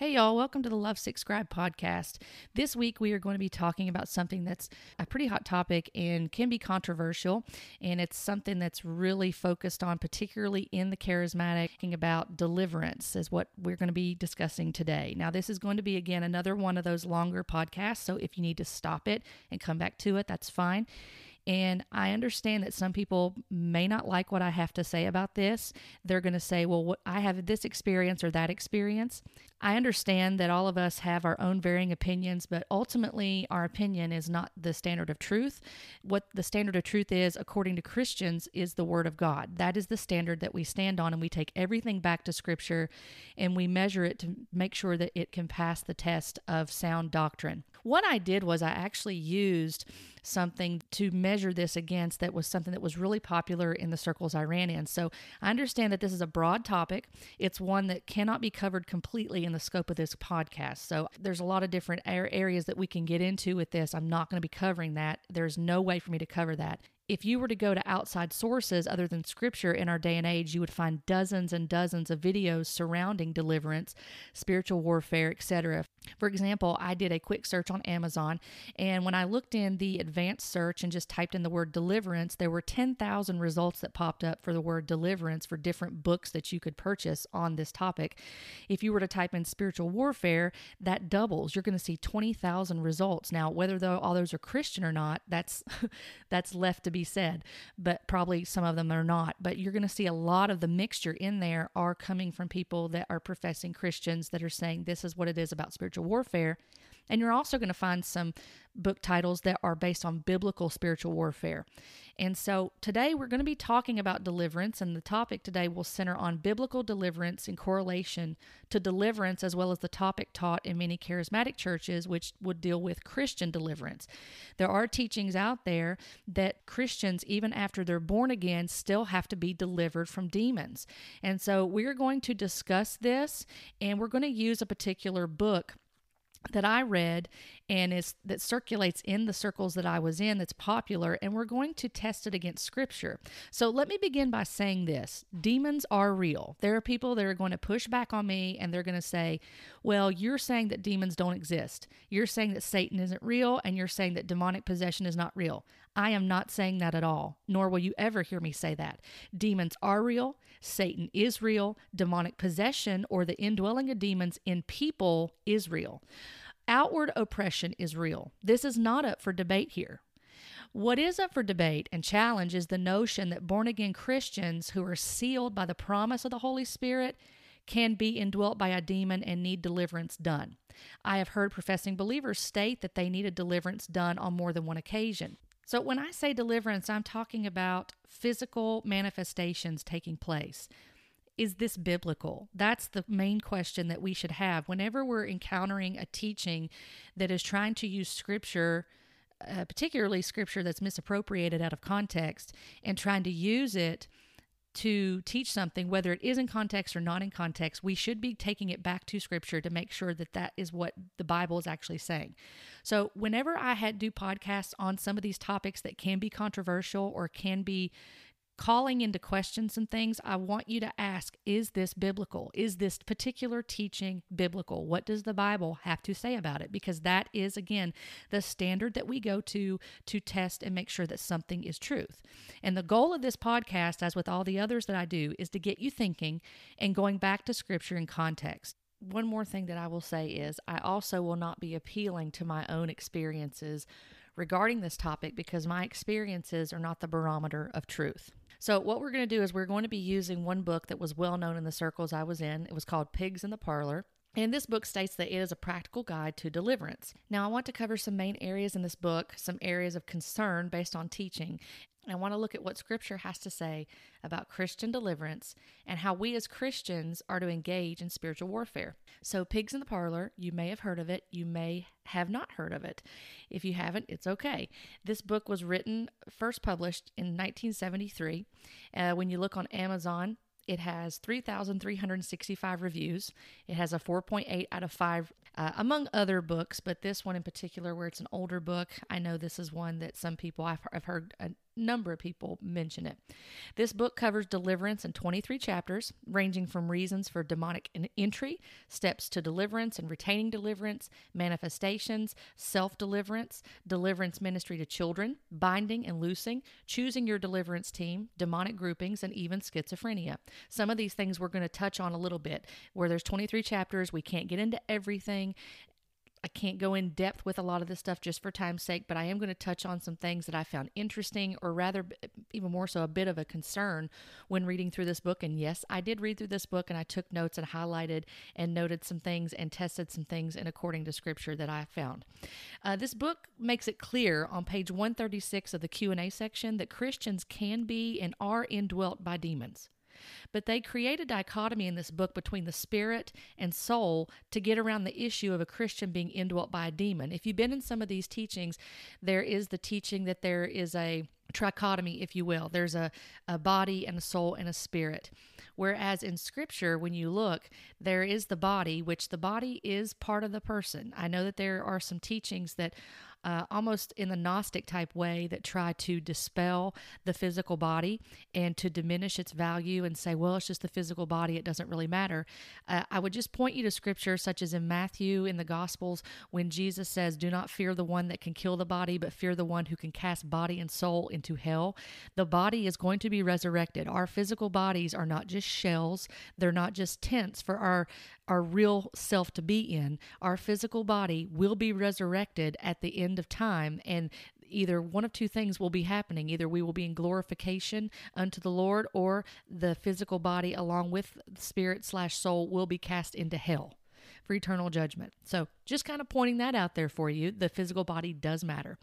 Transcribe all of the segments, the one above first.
Hey, y'all, welcome to the Lovesick Scribe podcast. This week, we are going to be talking about something that's a pretty hot topic and can be controversial. And it's something that's really focused on, particularly in the charismatic, about deliverance, is what we're going to be discussing today. Now, this is going to be, again, another one of those longer podcasts. So if you need to stop it and come back to it, that's fine. And I understand that some people may not like what I have to say about this. They're going to say, well, what, I have this experience or that experience. I understand that all of us have our own varying opinions, but ultimately, our opinion is not the standard of truth. What the standard of truth is, according to Christians, is the Word of God. That is the standard that we stand on, and we take everything back to Scripture and we measure it to make sure that it can pass the test of sound doctrine. What I did was I actually used something to measure this against that was something that was really popular in the circles I ran in. So I understand that this is a broad topic. It's one that cannot be covered completely in the scope of this podcast. So there's a lot of different areas that we can get into with this. I'm not going to be covering that. There's no way for me to cover that if you were to go to outside sources other than scripture in our day and age, you would find dozens and dozens of videos surrounding deliverance, spiritual warfare, etc. For example, I did a quick search on Amazon, and when I looked in the advanced search and just typed in the word deliverance, there were 10,000 results that popped up for the word deliverance for different books that you could purchase on this topic. If you were to type in spiritual warfare, that doubles. You're going to see 20,000 results. Now, whether all those are Christian or not, that's that's left to be be said, but probably some of them are not. But you're going to see a lot of the mixture in there are coming from people that are professing Christians that are saying this is what it is about spiritual warfare. And you're also going to find some book titles that are based on biblical spiritual warfare. And so today we're going to be talking about deliverance, and the topic today will center on biblical deliverance in correlation to deliverance, as well as the topic taught in many charismatic churches, which would deal with Christian deliverance. There are teachings out there that Christians, even after they're born again, still have to be delivered from demons. And so we're going to discuss this, and we're going to use a particular book that I read and is that circulates in the circles that I was in that's popular and we're going to test it against scripture. So let me begin by saying this. Demons are real. There are people that are going to push back on me and they're going to say, "Well, you're saying that demons don't exist. You're saying that Satan isn't real and you're saying that demonic possession is not real." I am not saying that at all, nor will you ever hear me say that. Demons are real. Satan is real. Demonic possession or the indwelling of demons in people is real. Outward oppression is real. This is not up for debate here. What is up for debate and challenge is the notion that born again Christians who are sealed by the promise of the Holy Spirit can be indwelt by a demon and need deliverance done. I have heard professing believers state that they needed deliverance done on more than one occasion. So, when I say deliverance, I'm talking about physical manifestations taking place. Is this biblical? That's the main question that we should have whenever we're encountering a teaching that is trying to use scripture, uh, particularly scripture that's misappropriated out of context, and trying to use it to teach something, whether it is in context or not in context, we should be taking it back to scripture to make sure that that is what the Bible is actually saying. So, whenever I had do podcasts on some of these topics that can be controversial or can be calling into question some things, I want you to ask Is this biblical? Is this particular teaching biblical? What does the Bible have to say about it? Because that is, again, the standard that we go to to test and make sure that something is truth. And the goal of this podcast, as with all the others that I do, is to get you thinking and going back to scripture in context one more thing that I will say is I also will not be appealing to my own experiences regarding this topic because my experiences are not the barometer of truth. So, what we're going to do is we're going to be using one book that was well known in the circles I was in. It was called Pigs in the Parlor. And this book states that it is a practical guide to deliverance. Now, I want to cover some main areas in this book, some areas of concern based on teaching. I want to look at what Scripture has to say about Christian deliverance and how we as Christians are to engage in spiritual warfare. So, Pigs in the Parlor, you may have heard of it, you may have not heard of it. If you haven't, it's okay. This book was written, first published in 1973. Uh, when you look on Amazon, it has 3,365 reviews. It has a 4.8 out of 5, uh, among other books, but this one in particular, where it's an older book, I know this is one that some people, I've, I've heard a number of people mention it. This book covers deliverance in 23 chapters, ranging from reasons for demonic entry, steps to deliverance and retaining deliverance, manifestations, self deliverance, deliverance ministry to children, binding and loosing, choosing your deliverance team, demonic groupings, and even schizophrenia. Some of these things we're going to touch on a little bit. Where there's 23 chapters, we can't get into everything, I can't go in depth with a lot of this stuff just for time's sake, but I am going to touch on some things that I found interesting, or rather, even more so, a bit of a concern when reading through this book. And yes, I did read through this book and I took notes and highlighted and noted some things and tested some things in according to scripture that I found. Uh, this book makes it clear on page 136 of the Q&A section that Christians can be and are indwelt by demons. But they create a dichotomy in this book between the spirit and soul to get around the issue of a Christian being indwelt by a demon. If you've been in some of these teachings, there is the teaching that there is a trichotomy, if you will. There's a, a body and a soul and a spirit. Whereas in scripture, when you look, there is the body, which the body is part of the person. I know that there are some teachings that uh, almost in the Gnostic type way that try to dispel the physical body and to diminish its value and say, well, it's just the physical body, it doesn't really matter. Uh, I would just point you to scripture such as in Matthew in the Gospels when Jesus says, Do not fear the one that can kill the body, but fear the one who can cast body and soul into hell. The body is going to be resurrected. Our physical bodies are not just shells, they're not just tents for our our real self to be in. Our physical body will be resurrected at the end of time, and either one of two things will be happening. Either we will be in glorification unto the Lord, or the physical body, along with spirit slash soul, will be cast into hell for eternal judgment. So, just kind of pointing that out there for you. The physical body does matter.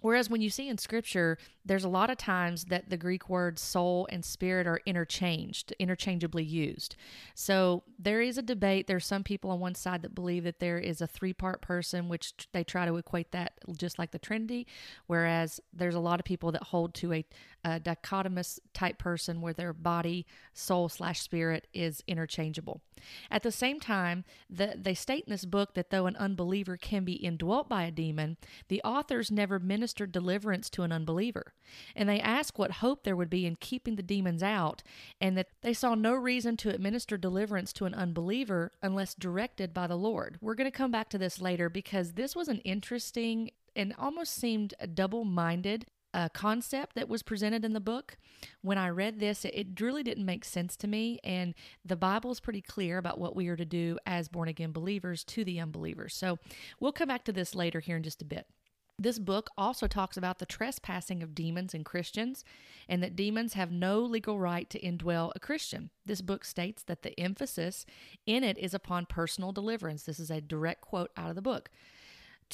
Whereas when you see in scripture, there's a lot of times that the Greek words soul and spirit are interchanged, interchangeably used. So there is a debate. There's some people on one side that believe that there is a three part person, which they try to equate that just like the Trinity. Whereas there's a lot of people that hold to a, a dichotomous type person where their body, soul slash spirit is interchangeable. At the same time, the, they state in this book that though an unbeliever can be indwelt by a demon, the authors never ministered deliverance to an unbeliever. And they ask what hope there would be in keeping the demons out, and that they saw no reason to administer deliverance to an unbeliever unless directed by the Lord. We're going to come back to this later because this was an interesting and almost seemed a double minded uh, concept that was presented in the book. When I read this, it, it really didn't make sense to me. And the Bible is pretty clear about what we are to do as born again believers to the unbelievers. So we'll come back to this later here in just a bit. This book also talks about the trespassing of demons and Christians, and that demons have no legal right to indwell a Christian. This book states that the emphasis in it is upon personal deliverance. This is a direct quote out of the book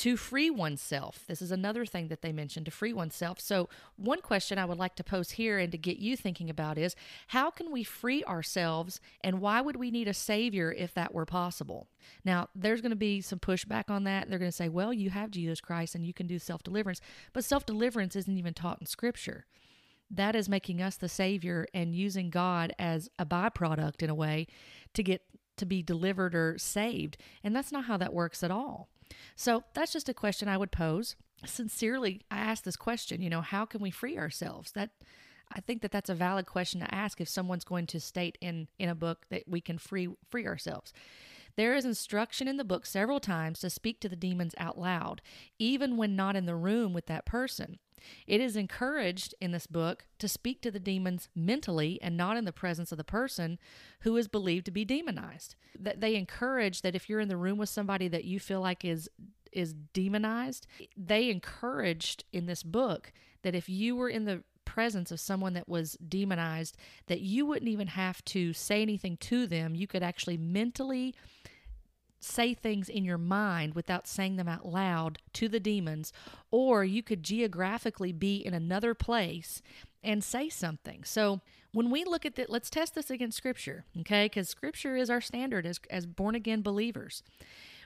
to free oneself. This is another thing that they mentioned to free oneself. So, one question I would like to pose here and to get you thinking about is how can we free ourselves and why would we need a savior if that were possible? Now, there's going to be some pushback on that. They're going to say, well, you have Jesus Christ and you can do self deliverance, but self deliverance isn't even taught in Scripture. That is making us the savior and using God as a byproduct in a way to get to be delivered or saved. And that's not how that works at all. So that's just a question I would pose. Sincerely, I ask this question, you know, how can we free ourselves? That I think that that's a valid question to ask if someone's going to state in in a book that we can free free ourselves. There is instruction in the book several times to speak to the demons out loud, even when not in the room with that person. It is encouraged in this book to speak to the demons mentally and not in the presence of the person who is believed to be demonized. That they encourage that if you're in the room with somebody that you feel like is is demonized, they encouraged in this book that if you were in the presence of someone that was demonized that you wouldn't even have to say anything to them. You could actually mentally say things in your mind without saying them out loud to the demons, or you could geographically be in another place and say something. So when we look at that, let's test this against Scripture, okay? Because Scripture is our standard as, as born again believers.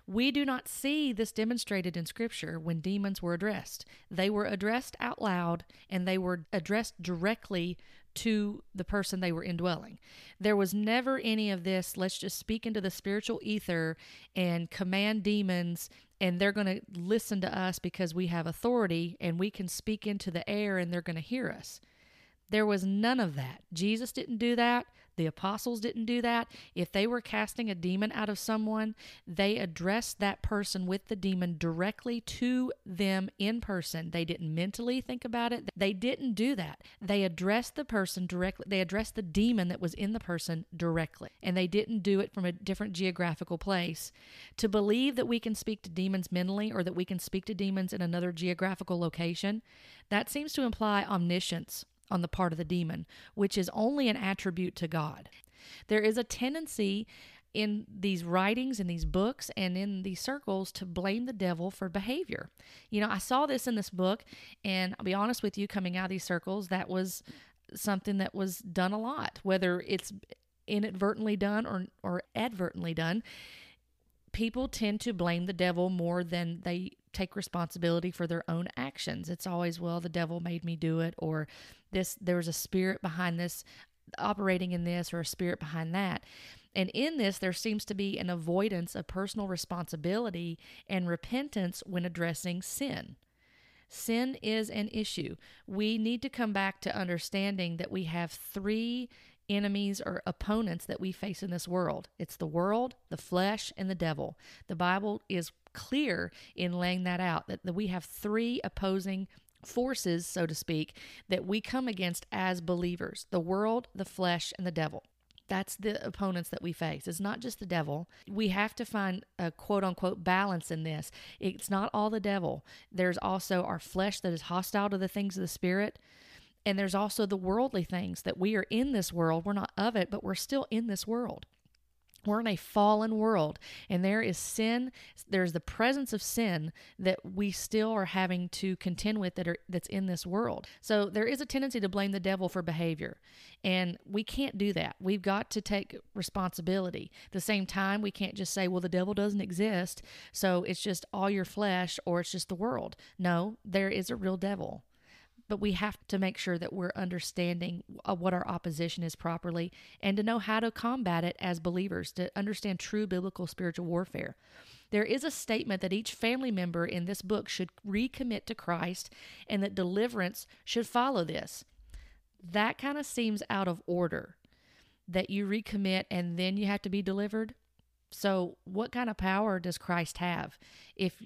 We do not see this demonstrated in Scripture when demons were addressed. They were addressed out loud and they were addressed directly to the person they were indwelling. There was never any of this, let's just speak into the spiritual ether and command demons, and they're going to listen to us because we have authority and we can speak into the air and they're going to hear us. There was none of that. Jesus didn't do that. The apostles didn't do that. If they were casting a demon out of someone, they addressed that person with the demon directly to them in person. They didn't mentally think about it. They didn't do that. They addressed the person directly. They addressed the demon that was in the person directly. And they didn't do it from a different geographical place. To believe that we can speak to demons mentally or that we can speak to demons in another geographical location, that seems to imply omniscience on the part of the demon, which is only an attribute to God. There is a tendency in these writings, in these books, and in these circles to blame the devil for behavior. You know, I saw this in this book, and I'll be honest with you, coming out of these circles, that was something that was done a lot, whether it's inadvertently done or, or advertently done. People tend to blame the devil more than they take responsibility for their own actions. It's always, well, the devil made me do it, or this, there was a spirit behind this, operating in this, or a spirit behind that. And in this, there seems to be an avoidance of personal responsibility and repentance when addressing sin. Sin is an issue. We need to come back to understanding that we have three enemies or opponents that we face in this world it's the world, the flesh, and the devil. The Bible is clear in laying that out that, that we have three opposing forces, so to speak, that we come against as believers the world, the flesh, and the devil. That's the opponents that we face. It's not just the devil. We have to find a quote unquote balance in this. It's not all the devil. There's also our flesh that is hostile to the things of the spirit. And there's also the worldly things that we are in this world. We're not of it, but we're still in this world. We're in a fallen world, and there is sin. There's the presence of sin that we still are having to contend with that are that's in this world. So there is a tendency to blame the devil for behavior, and we can't do that. We've got to take responsibility. At the same time, we can't just say, "Well, the devil doesn't exist, so it's just all your flesh, or it's just the world." No, there is a real devil but we have to make sure that we're understanding uh, what our opposition is properly and to know how to combat it as believers, to understand true biblical spiritual warfare. There is a statement that each family member in this book should recommit to Christ and that deliverance should follow this. That kind of seems out of order that you recommit and then you have to be delivered. So, what kind of power does Christ have if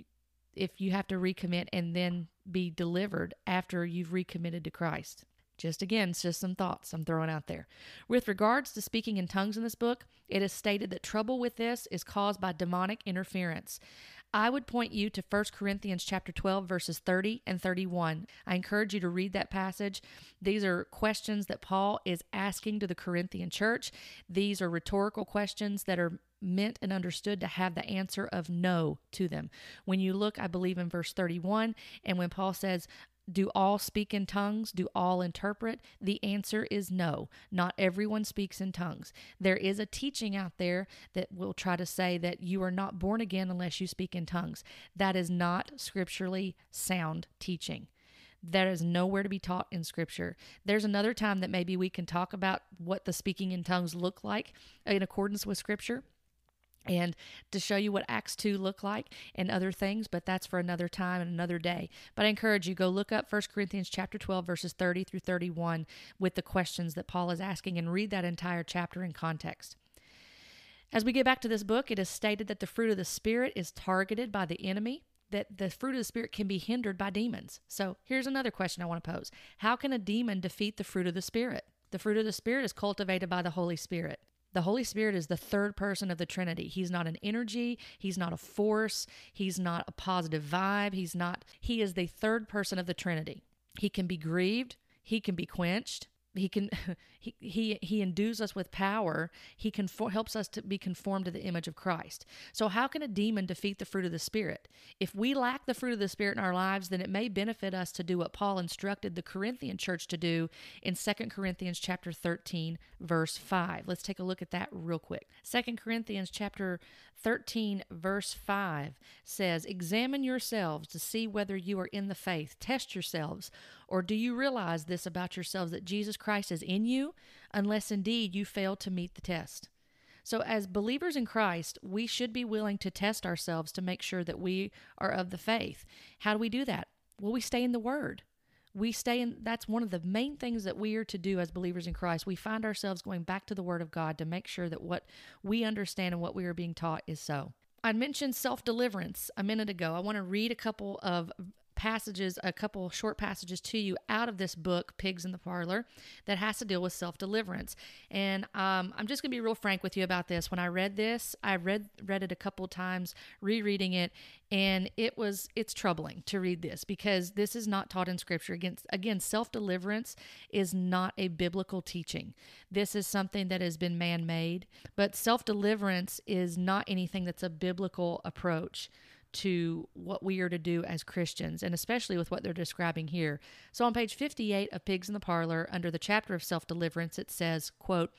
if you have to recommit and then be delivered after you've recommitted to Christ. Just again, it's just some thoughts I'm throwing out there. With regards to speaking in tongues in this book, it is stated that trouble with this is caused by demonic interference. I would point you to 1 Corinthians chapter 12 verses 30 and 31. I encourage you to read that passage. These are questions that Paul is asking to the Corinthian church. These are rhetorical questions that are meant and understood to have the answer of no to them. When you look, I believe in verse 31, and when Paul says, do all speak in tongues? Do all interpret? The answer is no. Not everyone speaks in tongues. There is a teaching out there that will try to say that you are not born again unless you speak in tongues. That is not scripturally sound teaching. That is nowhere to be taught in Scripture. There's another time that maybe we can talk about what the speaking in tongues look like in accordance with Scripture and to show you what Acts 2 look like and other things, but that's for another time and another day. But I encourage you go look up 1 Corinthians chapter 12 verses 30 through 31 with the questions that Paul is asking and read that entire chapter in context. As we get back to this book, it is stated that the fruit of the spirit is targeted by the enemy, that the fruit of the spirit can be hindered by demons. So, here's another question I want to pose. How can a demon defeat the fruit of the spirit? The fruit of the spirit is cultivated by the Holy Spirit. The Holy Spirit is the third person of the Trinity. He's not an energy, he's not a force, he's not a positive vibe, he's not he is the third person of the Trinity. He can be grieved, he can be quenched, he can he he, he endues us with power. He conform, helps us to be conformed to the image of christ. So how can a demon defeat the fruit of the spirit? If we lack the fruit of the spirit in our lives then it may benefit us to do what paul instructed the corinthian church to do in 2 corinthians chapter 13 verse 5 let's take a look at that real quick. 2 corinthians chapter 13 verse 5 says examine yourselves to see whether you are in the faith. Test yourselves or do you realize this about yourselves that Jesus Christ is in you, unless indeed you fail to meet the test? So, as believers in Christ, we should be willing to test ourselves to make sure that we are of the faith. How do we do that? Well, we stay in the Word. We stay in, that's one of the main things that we are to do as believers in Christ. We find ourselves going back to the Word of God to make sure that what we understand and what we are being taught is so. I mentioned self deliverance a minute ago. I want to read a couple of passages, a couple short passages to you out of this book, Pigs in the Parlor, that has to deal with self deliverance. And um, I'm just going to be real frank with you about this. When I read this, I read read it a couple times, rereading it, and it was it's troubling to read this because this is not taught in Scripture. Again, again, self deliverance is not a biblical teaching. This is something that has been man made, but self deliverance is not anything that's a biblical approach to what we are to do as Christians, and especially with what they're describing here. So on page 58 of Pigs in the Parlor, under the chapter of self-deliverance, it says, quote,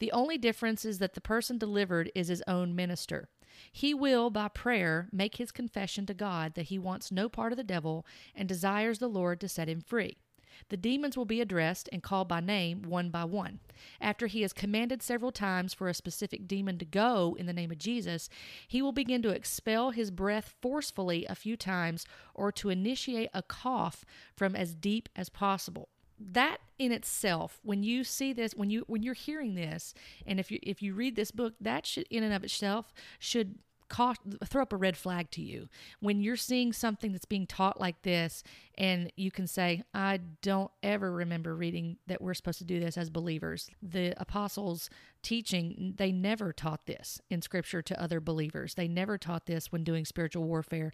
the only difference is that the person delivered is his own minister. He will, by prayer, make his confession to God that he wants no part of the devil and desires the Lord to set him free. The demons will be addressed and called by name one by one. After he has commanded several times for a specific demon to go in the name of Jesus, he will begin to expel his breath forcefully a few times or to initiate a cough from as deep as possible that in itself when you see this when you when you're hearing this and if you if you read this book that should in and of itself should throw up a red flag to you. When you're seeing something that's being taught like this and you can say i don't ever remember reading that we're supposed to do this as believers. The apostles teaching they never taught this in scripture to other believers. They never taught this when doing spiritual warfare.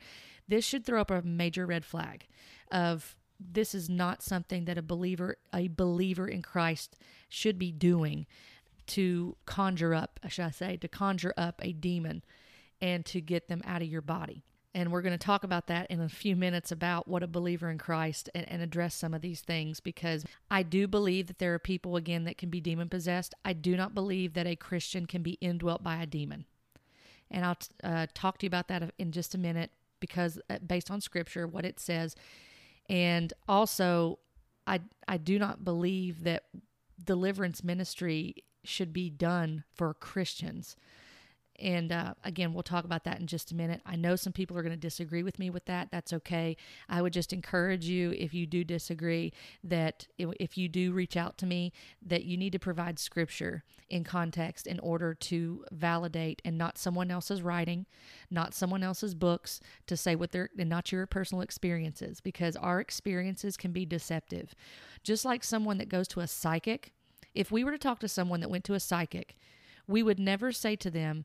This should throw up a major red flag of this is not something that a believer a believer in christ should be doing to conjure up, should I say, to conjure up a demon and to get them out of your body. And we're going to talk about that in a few minutes about what a believer in Christ and, and, address some of these things because I do believe that there are people, again, that can be demon possessed. I do not believe that a Christian can be indwelt by a demon. And I'll uh, talk to you about that in just a minute because, uh, based on scripture, what it says. And also, I, I do not believe that deliverance ministry should be done for Christians. And uh, again, we'll talk about that in just a minute. I know some people are going to disagree with me with that. That's okay. I would just encourage you, if you do disagree, that if you do reach out to me, that you need to provide scripture in context in order to validate and not someone else's writing, not someone else's books to say what they're, and not your personal experiences, because our experiences can be deceptive. Just like someone that goes to a psychic, if we were to talk to someone that went to a psychic, we would never say to them,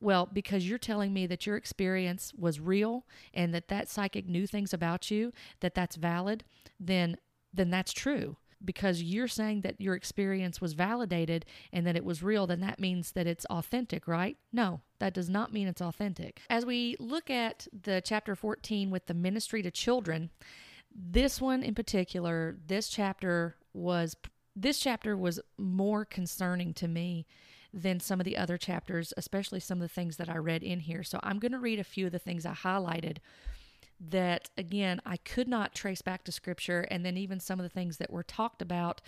well, because you're telling me that your experience was real and that that psychic knew things about you, that that's valid, then then that's true. Because you're saying that your experience was validated and that it was real, then that means that it's authentic, right? No, that does not mean it's authentic. As we look at the chapter 14 with the ministry to children, this one in particular, this chapter was this chapter was more concerning to me than some of the other chapters, especially some of the things that I read in here. So I'm going to read a few of the things I highlighted that, again, I could not trace back to scripture, and then even some of the things that were talked about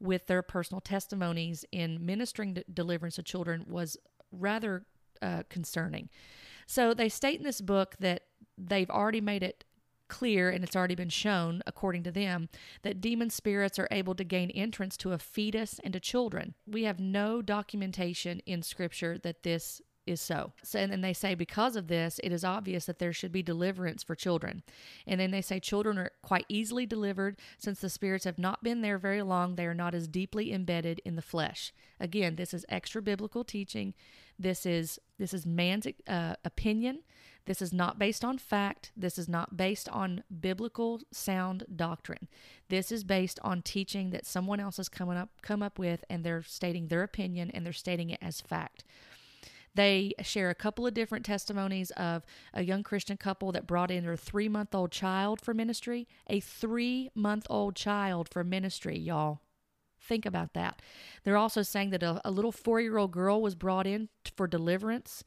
with their personal testimonies in ministering to deliverance to children was rather uh, concerning. So they state in this book that they've already made it clear and it's already been shown, according to them, that demon spirits are able to gain entrance to a fetus and to children. We have no documentation in Scripture that this is so. so. And then they say, because of this, it is obvious that there should be deliverance for children. And then they say, children are quite easily delivered since the spirits have not been there very long. They are not as deeply embedded in the flesh. Again, this is extra biblical teaching. This is this is man's uh, opinion. This is not based on fact. This is not based on biblical sound doctrine. This is based on teaching that someone else has come up come up with and they're stating their opinion and they're stating it as fact. They share a couple of different testimonies of a young Christian couple that brought in their three month old child for ministry. A three month old child for ministry, y'all. Think about that. They're also saying that a, a little four year old girl was brought in for deliverance.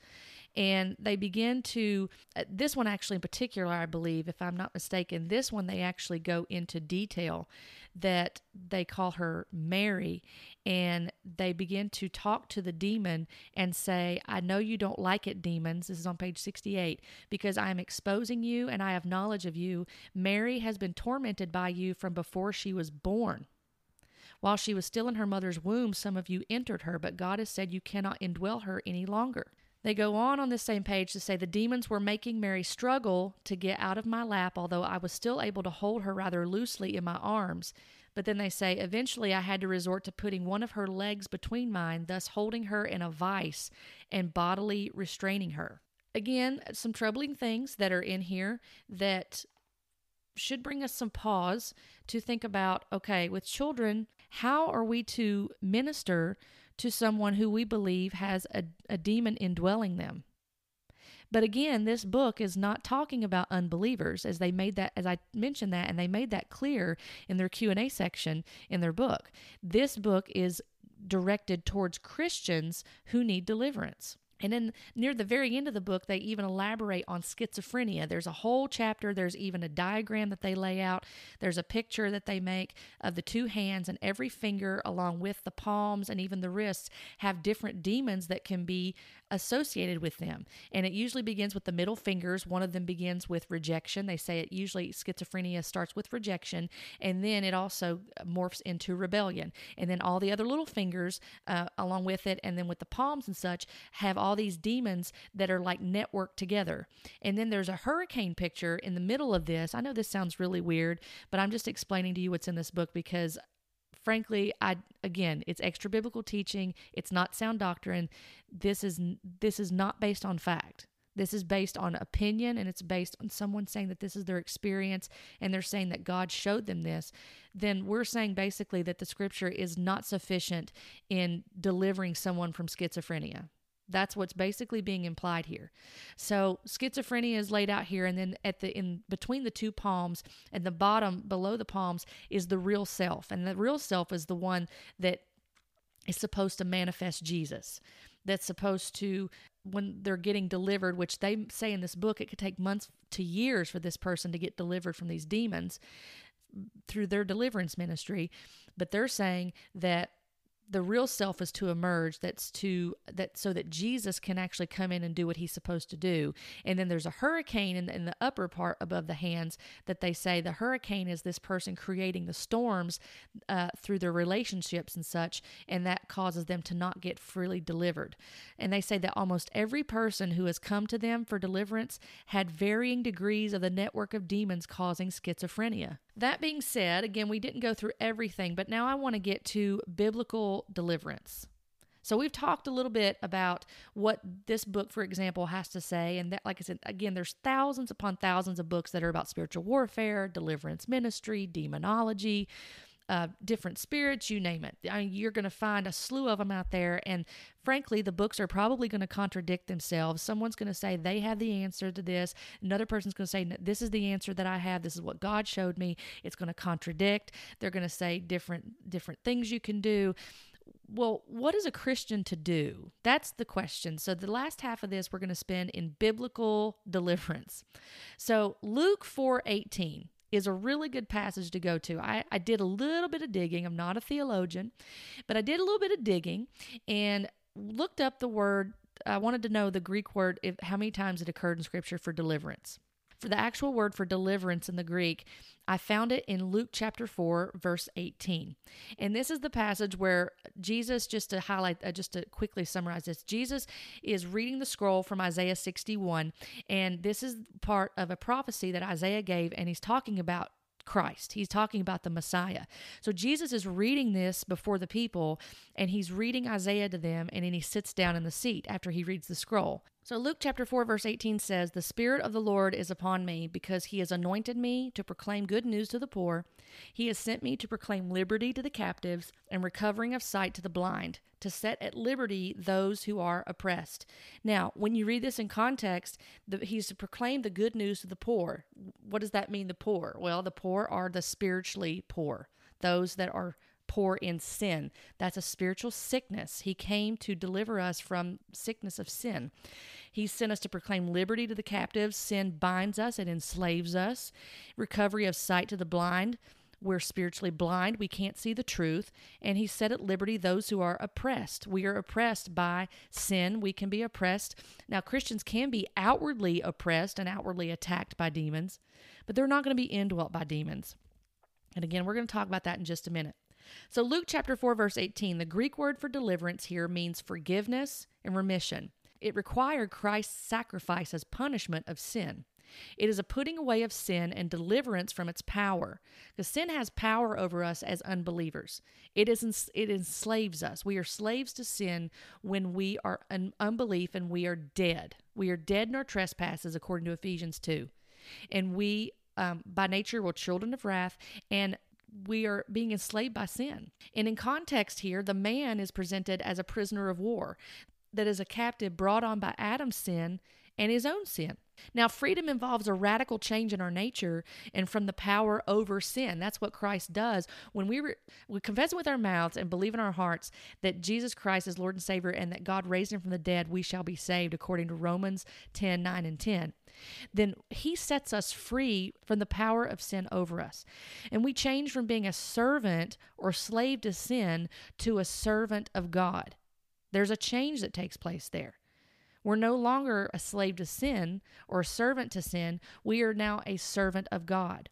And they begin to, uh, this one actually in particular, I believe, if I'm not mistaken, this one they actually go into detail that they call her Mary. And they begin to talk to the demon and say, I know you don't like it, demons. This is on page 68 because I am exposing you and I have knowledge of you. Mary has been tormented by you from before she was born. While she was still in her mother's womb, some of you entered her, but God has said you cannot indwell her any longer. They go on on this same page to say the demons were making Mary struggle to get out of my lap, although I was still able to hold her rather loosely in my arms. But then they say, eventually I had to resort to putting one of her legs between mine, thus holding her in a vice and bodily restraining her. Again, some troubling things that are in here that should bring us some pause to think about okay, with children, how are we to minister to someone who we believe has a, a demon indwelling them? But again, this book is not talking about unbelievers as they made that as I mentioned that and they made that clear in their Q&A section in their book. This book is directed towards Christians who need deliverance. And then near the very end of the book, they even elaborate on schizophrenia. There's a whole chapter, there's even a diagram that they lay out, there's a picture that they make of the two hands, and every finger, along with the palms and even the wrists, have different demons that can be associated with them. And it usually begins with the middle fingers. One of them begins with rejection. They say it usually schizophrenia starts with rejection, and then it also morphs into rebellion. And then all the other little fingers, uh, along with it, and then with the palms and such, have all these demons that are like networked together. And then there's a hurricane picture in the middle of this. I know this sounds really weird, but I'm just explaining to you what's in this book because frankly i again it's extra biblical teaching. It's not sound doctrine. This is this is not based on fact. This is based on opinion and it's based on someone saying that this is their experience and they're saying that God showed them this, then we're saying basically that the scripture is not sufficient in delivering someone from schizophrenia. That's what's basically being implied here. So schizophrenia is laid out here, and then at the in between the two palms and the bottom below the palms is the real self, and the real self is the one that is supposed to manifest Jesus. That's supposed to when they're getting delivered, which they say in this book, it could take months to years for this person to get delivered from these demons through their deliverance ministry. But they're saying that the real self is to emerge that's to that so that jesus can actually come in and do what he's supposed to do. And then there's a hurricane in the, in the upper part above the hands that they say the hurricane is this person creating the storms uh, through their relationships and such and that causes them to not get freely delivered. And they say that almost every person who has come to them for deliverance had varying degrees of the network of demons causing schizophrenia that being said, again, we didn't go through everything, but now I want to get to biblical deliverance. So we've talked a little bit about what this book, for example, has to say. And that, like I said, again, there's thousands upon thousands of books that are about spiritual warfare, deliverance ministry, demonology, uh, different spirits, you name it. I mean, you're going to find a slew of them out there. And frankly, the books are probably going to contradict themselves. Someone's going to say they have the answer to this. Another person's going to say, this is the answer that I have. This is what God showed me. It's going to contradict. They're going to say different, different things you can do well, what is a Christian to do? That's the question. So, the last half of this we're going to spend in biblical deliverance. So, Luke 4 18 is a really good passage to go to. I, I did a little bit of digging. I'm not a theologian, but I did a little bit of digging and looked up the word. I wanted to know the Greek word, if, how many times it occurred in Scripture for deliverance. For the actual word for deliverance in the Greek, I found it in Luke chapter 4, verse 18. And this is the passage where Jesus, just to highlight, uh, just to quickly summarize this, Jesus is reading the scroll from Isaiah 61. And this is part of a prophecy that Isaiah gave, and he's talking about Christ. He's talking about the Messiah. So Jesus is reading this before the people, and he's reading Isaiah to them, and then he sits down in the seat after he reads the scroll. So, Luke chapter 4, verse 18 says, The Spirit of the Lord is upon me, because he has anointed me to proclaim good news to the poor. He has sent me to proclaim liberty to the captives and recovering of sight to the blind, to set at liberty those who are oppressed. Now, when you read this in context, the, he's to proclaim the good news to the poor. What does that mean, the poor? Well, the poor are the spiritually poor, those that are poor in sin. That's a spiritual sickness. He came to deliver us from sickness of sin. He sent us to proclaim liberty to the captives. Sin binds us, it enslaves us. Recovery of sight to the blind. We're spiritually blind. We can't see the truth. And he set at liberty those who are oppressed. We are oppressed by sin. We can be oppressed. Now, Christians can be outwardly oppressed and outwardly attacked by demons, but they're not going to be indwelt by demons. And again, we're going to talk about that in just a minute. So, Luke chapter 4, verse 18, the Greek word for deliverance here means forgiveness and remission. It required Christ's sacrifice as punishment of sin. It is a putting away of sin and deliverance from its power. Because sin has power over us as unbelievers. It is it enslaves us. We are slaves to sin when we are in unbelief and we are dead. We are dead in our trespasses, according to Ephesians 2. And we, um, by nature, were children of wrath. And we are being enslaved by sin. And in context here, the man is presented as a prisoner of war that is a captive brought on by Adam's sin and his own sin. Now, freedom involves a radical change in our nature and from the power over sin. That's what Christ does. When we, re- we confess with our mouths and believe in our hearts that Jesus Christ is Lord and Savior and that God raised him from the dead, we shall be saved, according to Romans 10 9 and 10. Then he sets us free from the power of sin over us. And we change from being a servant or slave to sin to a servant of God. There's a change that takes place there. We're no longer a slave to sin or a servant to sin. We are now a servant of God.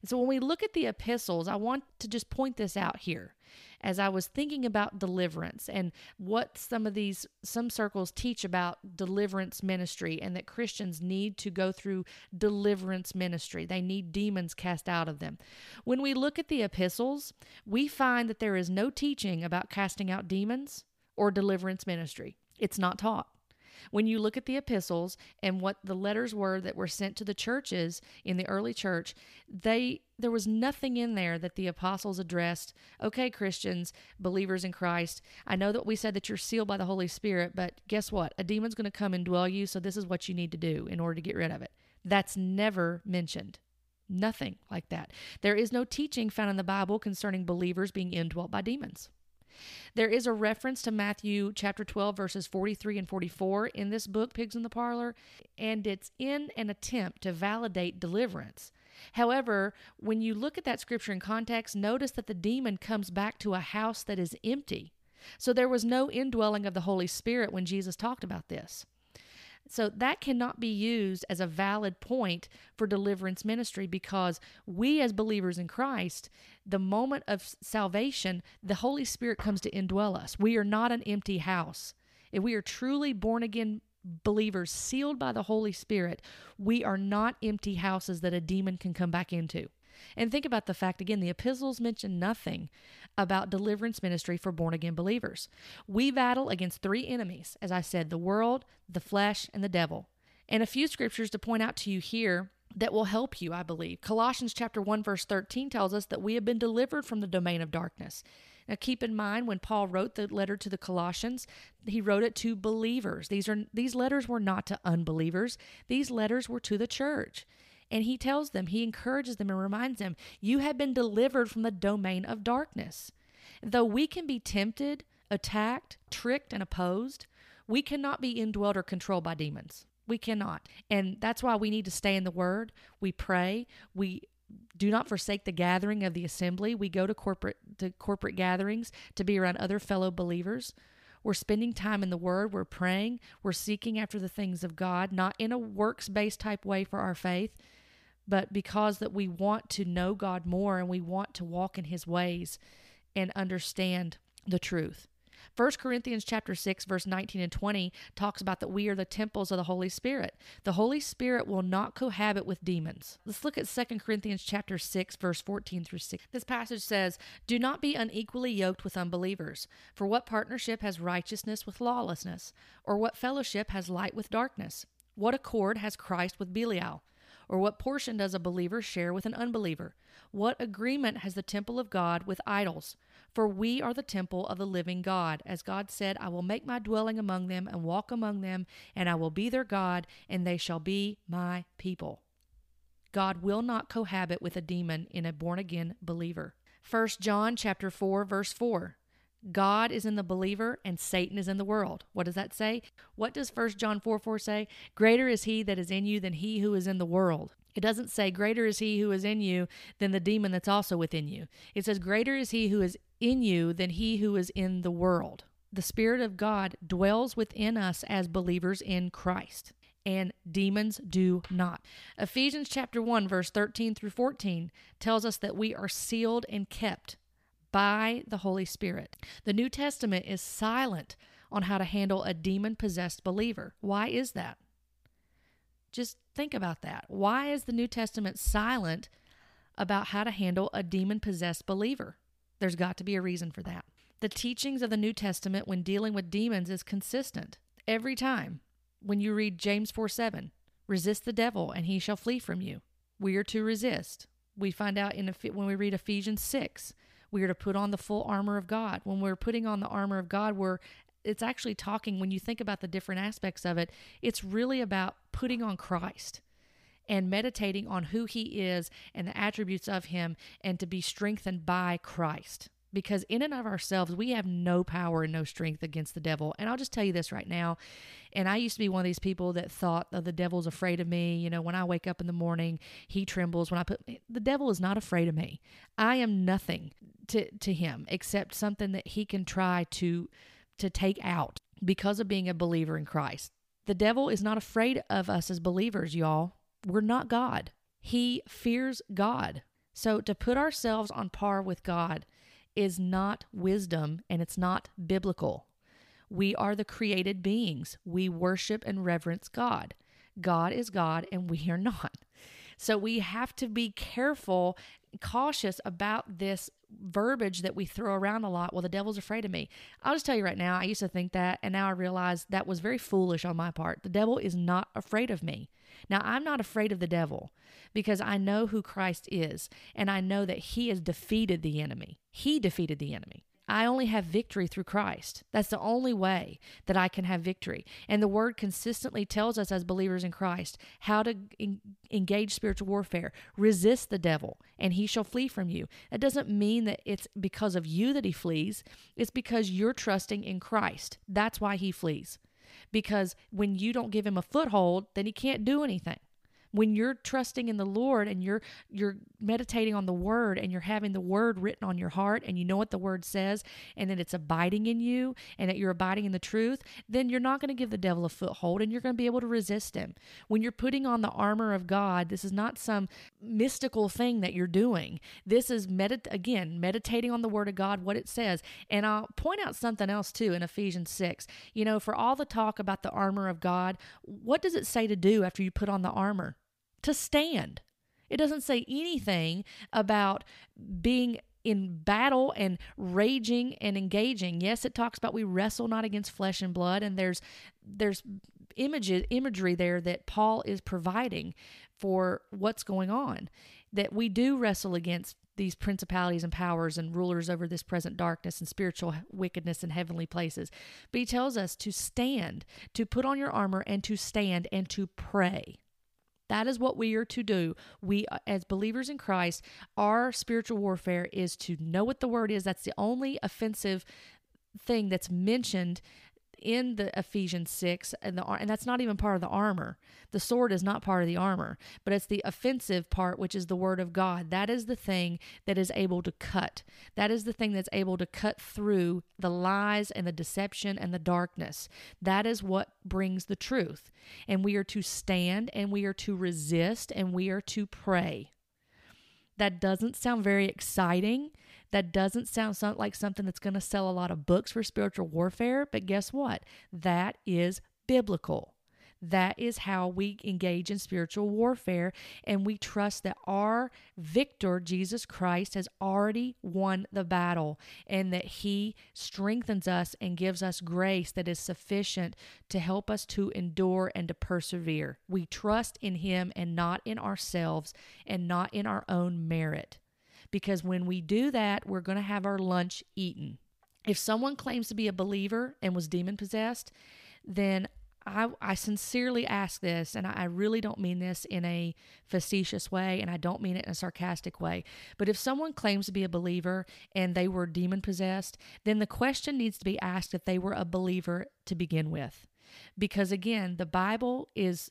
And so when we look at the epistles, I want to just point this out here. As I was thinking about deliverance and what some of these, some circles teach about deliverance ministry and that Christians need to go through deliverance ministry. They need demons cast out of them. When we look at the epistles, we find that there is no teaching about casting out demons or deliverance ministry. It's not taught. When you look at the epistles and what the letters were that were sent to the churches in the early church, they there was nothing in there that the apostles addressed. Okay, Christians, believers in Christ, I know that we said that you're sealed by the Holy Spirit, but guess what? A demon's going to come and dwell you, so this is what you need to do in order to get rid of it. That's never mentioned. Nothing like that. There is no teaching found in the Bible concerning believers being indwelt by demons. There is a reference to Matthew chapter 12, verses 43 and 44 in this book, Pigs in the Parlor, and it's in an attempt to validate deliverance. However, when you look at that scripture in context, notice that the demon comes back to a house that is empty. So there was no indwelling of the Holy Spirit when Jesus talked about this. So that cannot be used as a valid point for deliverance ministry because we, as believers in Christ, the moment of salvation, the Holy Spirit comes to indwell us. We are not an empty house. If we are truly born again believers, sealed by the Holy Spirit, we are not empty houses that a demon can come back into. And think about the fact again, the epistles mention nothing about deliverance ministry for born again believers. We battle against three enemies, as I said the world, the flesh, and the devil. And a few scriptures to point out to you here that will help you, I believe. Colossians chapter 1 verse 13 tells us that we have been delivered from the domain of darkness. Now keep in mind when Paul wrote the letter to the Colossians, he wrote it to believers. These are these letters were not to unbelievers. These letters were to the church. And he tells them, he encourages them and reminds them, you have been delivered from the domain of darkness. Though we can be tempted, attacked, tricked, and opposed, we cannot be indwelt or controlled by demons. We cannot. And that's why we need to stay in the Word. We pray. We do not forsake the gathering of the assembly. We go to corporate to corporate gatherings to be around other fellow believers. We're spending time in the Word. We're praying. We're seeking after the things of God, not in a works based type way for our faith, but because that we want to know God more and we want to walk in his ways and understand the truth. 1 Corinthians chapter 6 verse 19 and 20 talks about that we are the temples of the Holy Spirit. The Holy Spirit will not cohabit with demons. Let's look at 2 Corinthians chapter 6 verse 14 through 6. This passage says, "Do not be unequally yoked with unbelievers, for what partnership has righteousness with lawlessness, or what fellowship has light with darkness? What accord has Christ with Belial?" Or what portion does a believer share with an unbeliever? What agreement has the temple of God with idols? For we are the temple of the living God. As God said, I will make my dwelling among them and walk among them, and I will be their God, and they shall be my people. God will not cohabit with a demon in a born again believer. 1 John chapter 4 verse 4. God is in the believer and Satan is in the world. What does that say? What does 1 John 4 4 say? Greater is he that is in you than he who is in the world. It doesn't say, Greater is he who is in you than the demon that's also within you. It says, Greater is he who is in you than he who is in the world. The Spirit of God dwells within us as believers in Christ, and demons do not. Ephesians chapter 1, verse 13 through 14 tells us that we are sealed and kept by the Holy Spirit. The New Testament is silent on how to handle a demon possessed believer. Why is that? Just think about that. Why is the New Testament silent about how to handle a demon possessed believer? There's got to be a reason for that. The teachings of the New Testament when dealing with demons is consistent every time. When you read James 4 7, resist the devil and he shall flee from you. We are to resist. We find out in when we read Ephesians 6, we are to put on the full armor of God. When we're putting on the armor of God, we're it's actually talking when you think about the different aspects of it, it's really about putting on Christ and meditating on who he is and the attributes of him and to be strengthened by Christ. Because in and of ourselves, we have no power and no strength against the devil. And I'll just tell you this right now. And I used to be one of these people that thought that the devil's afraid of me. You know, when I wake up in the morning, he trembles. When I put the devil is not afraid of me. I am nothing to, to him except something that he can try to to take out because of being a believer in Christ. The devil is not afraid of us as believers, y'all. We're not God. He fears God. So to put ourselves on par with God is not wisdom and it's not biblical. We are the created beings. We worship and reverence God. God is God and we are not. So we have to be careful, cautious about this verbiage that we throw around a lot. Well, the devil's afraid of me. I'll just tell you right now, I used to think that, and now I realize that was very foolish on my part. The devil is not afraid of me. Now, I'm not afraid of the devil because I know who Christ is, and I know that he has defeated the enemy. He defeated the enemy. I only have victory through Christ. That's the only way that I can have victory. And the word consistently tells us as believers in Christ how to en- engage spiritual warfare. Resist the devil, and he shall flee from you. That doesn't mean that it's because of you that he flees, it's because you're trusting in Christ. That's why he flees. Because when you don't give him a foothold, then he can't do anything when you're trusting in the Lord and you're you're meditating on the word and you're having the word written on your heart and you know what the word says and that it's abiding in you and that you're abiding in the truth, then you're not going to give the devil a foothold and you're going to be able to resist him. When you're putting on the armor of God, this is not some mystical thing that you're doing. This is medit again, meditating on the word of God, what it says. And I'll point out something else too in Ephesians 6. You know, for all the talk about the armor of God, what does it say to do after you put on the armor? To stand. It doesn't say anything about being in battle and raging and engaging. Yes, it talks about we wrestle not against flesh and blood and there's there's images imagery there that Paul is providing for what's going on. That we do wrestle against these principalities and powers and rulers over this present darkness and spiritual wickedness in heavenly places. But he tells us to stand, to put on your armor and to stand and to pray. That is what we are to do. We, uh, as believers in Christ, our spiritual warfare is to know what the word is. That's the only offensive thing that's mentioned in the Ephesians 6 and the and that's not even part of the armor. The sword is not part of the armor, but it's the offensive part which is the word of God. That is the thing that is able to cut. That is the thing that's able to cut through the lies and the deception and the darkness. That is what brings the truth. And we are to stand and we are to resist and we are to pray. That doesn't sound very exciting That doesn't sound like something that's going to sell a lot of books for spiritual warfare, but guess what? That is biblical. That is how we engage in spiritual warfare, and we trust that our victor, Jesus Christ, has already won the battle and that He strengthens us and gives us grace that is sufficient to help us to endure and to persevere. We trust in Him and not in ourselves and not in our own merit. Because when we do that, we're going to have our lunch eaten. If someone claims to be a believer and was demon possessed, then I, I sincerely ask this, and I really don't mean this in a facetious way, and I don't mean it in a sarcastic way. But if someone claims to be a believer and they were demon possessed, then the question needs to be asked if they were a believer to begin with. Because again, the Bible is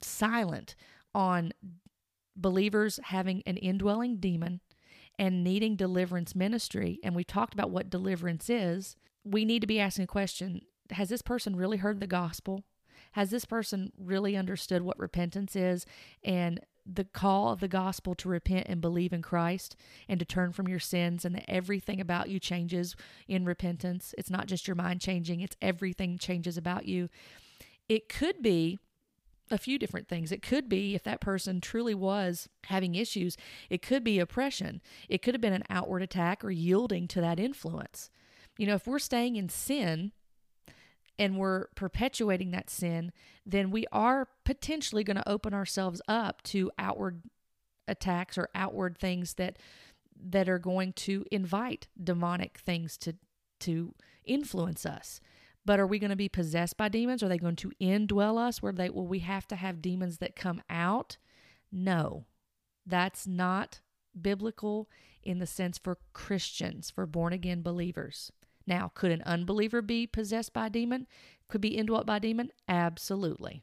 silent on believers having an indwelling demon and needing deliverance ministry. And we talked about what deliverance is. We need to be asking a question has this person really heard the gospel? Has this person really understood what repentance is and the call of the gospel to repent and believe in Christ and to turn from your sins and that everything about you changes in repentance? It's not just your mind changing, it's everything changes about you. It could be a few different things. It could be if that person truly was having issues, it could be oppression. It could have been an outward attack or yielding to that influence. You know, if we're staying in sin, and we're perpetuating that sin, then we are potentially going to open ourselves up to outward attacks or outward things that that are going to invite demonic things to to influence us. But are we going to be possessed by demons? Are they going to indwell us where they will we have to have demons that come out? No. That's not biblical in the sense for Christians, for born again believers. Now, could an unbeliever be possessed by a demon? Could be indwelt by a demon? Absolutely.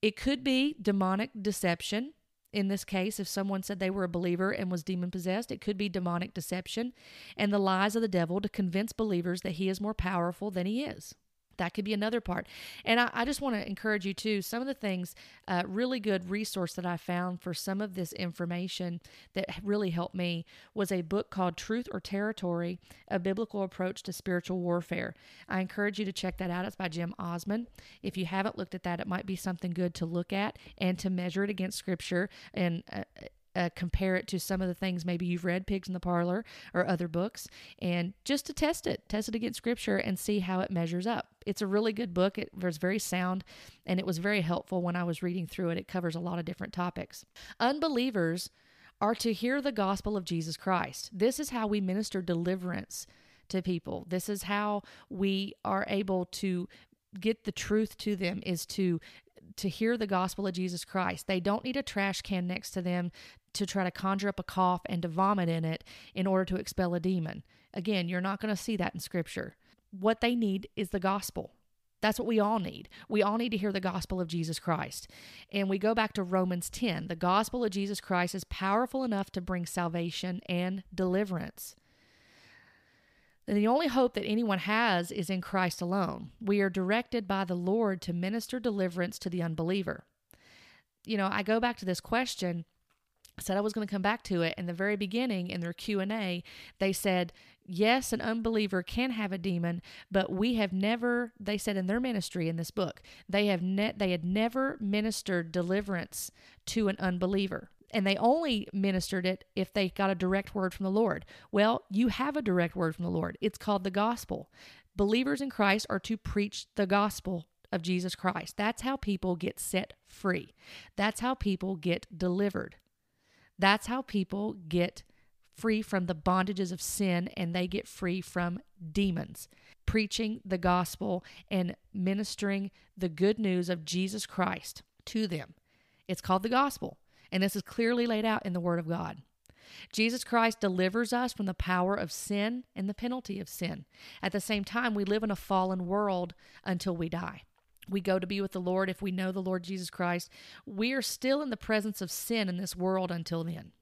It could be demonic deception. In this case, if someone said they were a believer and was demon possessed, it could be demonic deception and the lies of the devil to convince believers that he is more powerful than he is that could be another part. And I, I just want to encourage you too. Some of the things, uh, really good resource that I found for some of this information that really helped me was a book called Truth or Territory: A Biblical Approach to Spiritual Warfare. I encourage you to check that out. It's by Jim Osman. If you haven't looked at that, it might be something good to look at and to measure it against Scripture and. Uh, uh, compare it to some of the things maybe you've read, Pigs in the Parlor or other books, and just to test it, test it against Scripture and see how it measures up. It's a really good book. It was very sound and it was very helpful when I was reading through it. It covers a lot of different topics. Unbelievers are to hear the gospel of Jesus Christ. This is how we minister deliverance to people. This is how we are able to get the truth to them is to to hear the gospel of Jesus Christ. They don't need a trash can next to them to try to conjure up a cough and to vomit in it in order to expel a demon. Again, you're not going to see that in scripture. What they need is the gospel. That's what we all need. We all need to hear the gospel of Jesus Christ. And we go back to Romans 10. The gospel of Jesus Christ is powerful enough to bring salvation and deliverance. And the only hope that anyone has is in Christ alone. We are directed by the Lord to minister deliverance to the unbeliever. You know, I go back to this question I said I was going to come back to it in the very beginning in their Q&A they said yes an unbeliever can have a demon but we have never they said in their ministry in this book they have ne- they had never ministered deliverance to an unbeliever and they only ministered it if they got a direct word from the Lord. Well, you have a direct word from the Lord. It's called the gospel. Believers in Christ are to preach the gospel of Jesus Christ. That's how people get set free. That's how people get delivered. That's how people get free from the bondages of sin and they get free from demons. Preaching the gospel and ministering the good news of Jesus Christ to them. It's called the gospel. And this is clearly laid out in the Word of God. Jesus Christ delivers us from the power of sin and the penalty of sin. At the same time, we live in a fallen world until we die. We go to be with the Lord if we know the Lord Jesus Christ. We are still in the presence of sin in this world until then.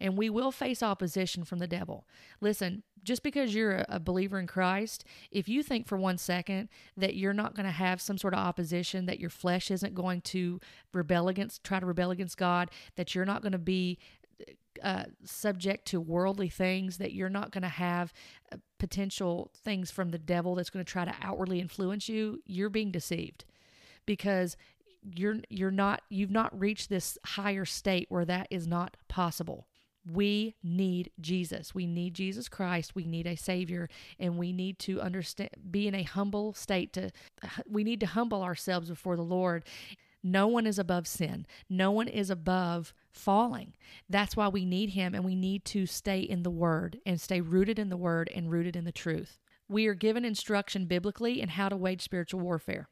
And we will face opposition from the devil. Listen, just because you're a believer in Christ, if you think for one second that you're not going to have some sort of opposition, that your flesh isn't going to rebel against, try to rebel against God, that you're not going to be uh, subject to worldly things, that you're not going to have uh, potential things from the devil that's going to try to outwardly influence you, you're being deceived because you're you're not you've not reached this higher state where that is not possible. We need Jesus. We need Jesus Christ. We need a savior and we need to understand be in a humble state to we need to humble ourselves before the Lord. No one is above sin. No one is above falling. That's why we need him and we need to stay in the word and stay rooted in the word and rooted in the truth. We are given instruction biblically in how to wage spiritual warfare.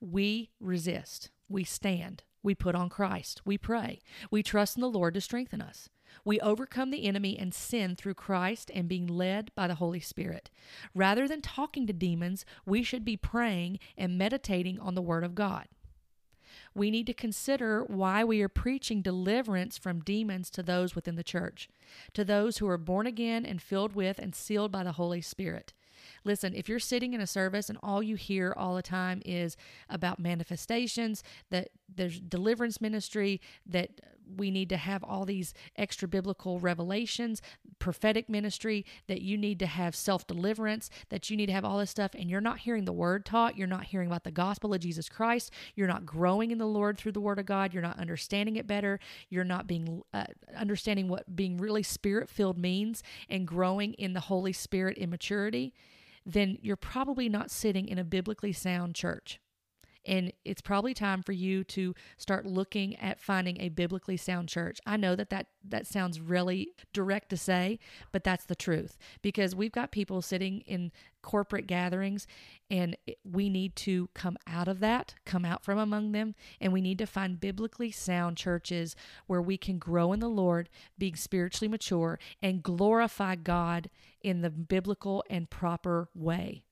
We resist. We stand. We put on Christ. We pray. We trust in the Lord to strengthen us. We overcome the enemy and sin through Christ and being led by the Holy Spirit. Rather than talking to demons, we should be praying and meditating on the Word of God. We need to consider why we are preaching deliverance from demons to those within the church, to those who are born again and filled with and sealed by the Holy Spirit. Listen, if you're sitting in a service and all you hear all the time is about manifestations, that there's deliverance ministry, that we need to have all these extra biblical revelations, prophetic ministry, that you need to have self deliverance, that you need to have all this stuff, and you're not hearing the word taught, you're not hearing about the gospel of Jesus Christ, you're not growing in the Lord through the word of God, you're not understanding it better, you're not being uh, understanding what being really spirit filled means and growing in the Holy Spirit in maturity then you're probably not sitting in a biblically sound church. And it's probably time for you to start looking at finding a biblically sound church. I know that that, that sounds really direct to say, but that's the truth because we've got people sitting in corporate gatherings and we need to come out of that, come out from among them, and we need to find biblically sound churches where we can grow in the Lord, being spiritually mature, and glorify God in the biblical and proper way.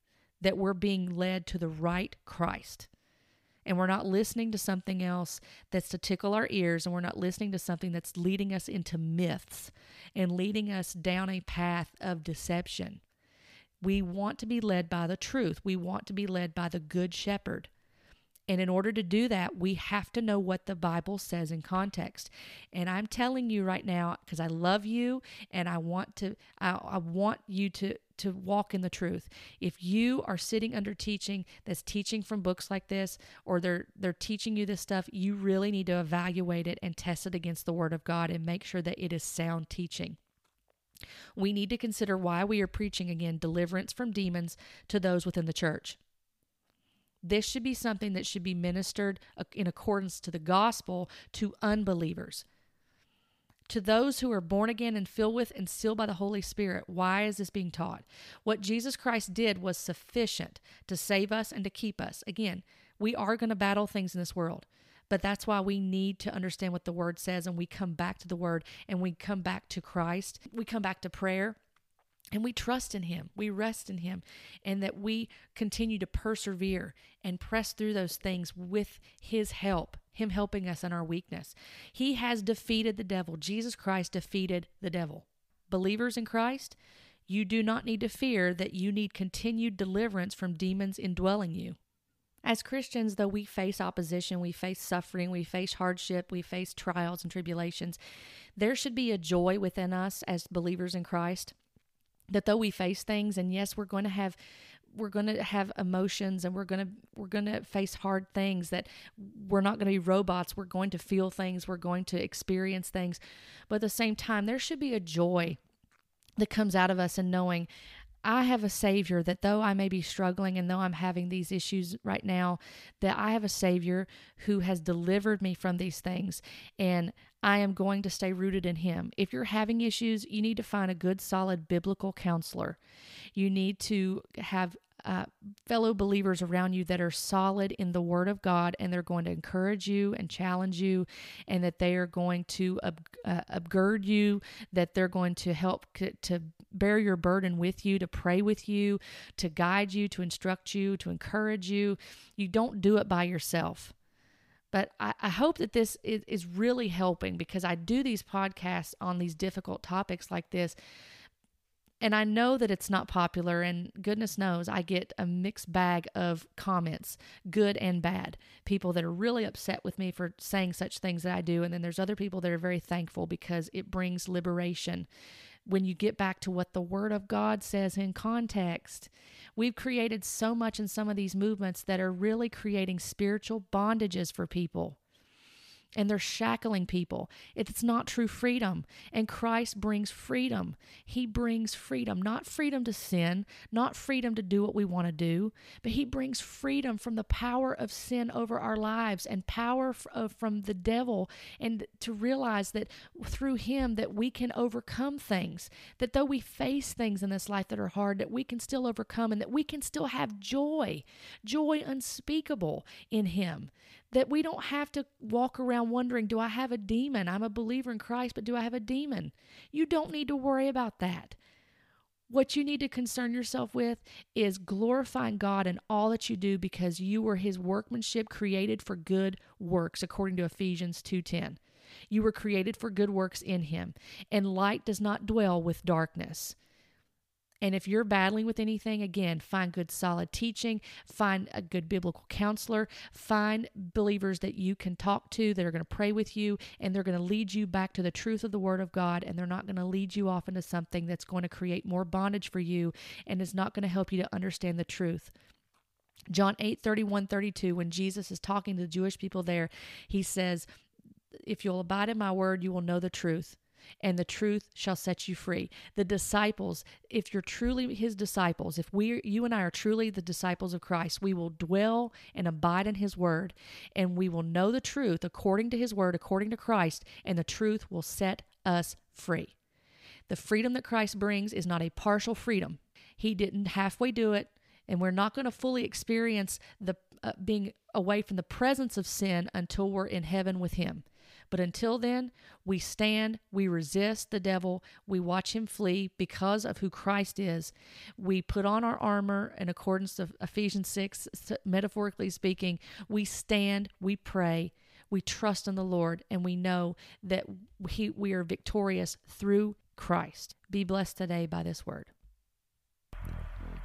That we're being led to the right Christ and we're not listening to something else that's to tickle our ears and we're not listening to something that's leading us into myths and leading us down a path of deception. We want to be led by the truth. We want to be led by the good shepherd. And in order to do that, we have to know what the Bible says in context. And I'm telling you right now, because I love you and I want to, I, I want you to to walk in the truth. If you are sitting under teaching that's teaching from books like this or they're they're teaching you this stuff, you really need to evaluate it and test it against the word of God and make sure that it is sound teaching. We need to consider why we are preaching again deliverance from demons to those within the church. This should be something that should be ministered in accordance to the gospel to unbelievers. To those who are born again and filled with and sealed by the Holy Spirit, why is this being taught? What Jesus Christ did was sufficient to save us and to keep us. Again, we are going to battle things in this world, but that's why we need to understand what the Word says and we come back to the Word and we come back to Christ. We come back to prayer and we trust in Him, we rest in Him, and that we continue to persevere and press through those things with His help, Him helping us in our weakness. He has defeated the devil. Jesus Christ defeated the devil. Believers in Christ, you do not need to fear that you need continued deliverance from demons indwelling you. As Christians, though we face opposition, we face suffering, we face hardship, we face trials and tribulations, there should be a joy within us as believers in Christ that though we face things and yes we're going to have we're going to have emotions and we're going to we're going to face hard things that we're not going to be robots we're going to feel things we're going to experience things but at the same time there should be a joy that comes out of us in knowing I have a Savior that though I may be struggling and though I'm having these issues right now, that I have a Savior who has delivered me from these things. And I am going to stay rooted in Him. If you're having issues, you need to find a good, solid biblical counselor. You need to have uh, fellow believers around you that are solid in the Word of God and they're going to encourage you and challenge you, and that they are going to up, uh, you, that they're going to help c- to bear your burden with you, to pray with you, to guide you, to instruct you, to encourage you. You don't do it by yourself. But I, I hope that this is, is really helping because I do these podcasts on these difficult topics like this And I know that it's not popular, and goodness knows I get a mixed bag of comments, good and bad. People that are really upset with me for saying such things that I do, and then there's other people that are very thankful because it brings liberation when you get back to what the Word of God says in context. We've created so much in some of these movements that are really creating spiritual bondages for people and they're shackling people. It's not true freedom. And Christ brings freedom. He brings freedom, not freedom to sin, not freedom to do what we want to do, but He brings freedom from the power of sin over our lives and power uh, from the devil. And to realize that through Him that we can overcome things, that though we face things in this life that are hard, that we can still overcome and that we can still have joy, joy unspeakable in Him that we don't have to walk around wondering, do I have a demon? I'm a believer in Christ, but do I have a demon? You don't need to worry about that. What you need to concern yourself with is glorifying God in all that you do because you were his workmanship created for good works according to Ephesians 2:10. You were created for good works in him, and light does not dwell with darkness. And if you're battling with anything, again, find good solid teaching, find a good biblical counselor, find believers that you can talk to that are going to pray with you and they're going to lead you back to the truth of the Word of God and they're not going to lead you off into something that's going to create more bondage for you and is not going to help you to understand the truth. John 8 31 32, when Jesus is talking to the Jewish people there, he says, If you'll abide in my word, you will know the truth and the truth shall set you free. The disciples, if you're truly his disciples, if we you and I are truly the disciples of Christ, we will dwell and abide in his word and we will know the truth according to his word, according to Christ, and the truth will set us free. The freedom that Christ brings is not a partial freedom. He didn't halfway do it, and we're not going to fully experience the uh, being away from the presence of sin until we're in heaven with him. But until then, we stand, we resist the devil, we watch him flee because of who Christ is. We put on our armor in accordance to Ephesians 6, metaphorically speaking. We stand, we pray, we trust in the Lord, and we know that we, we are victorious through Christ. Be blessed today by this word.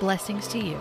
Blessings to you.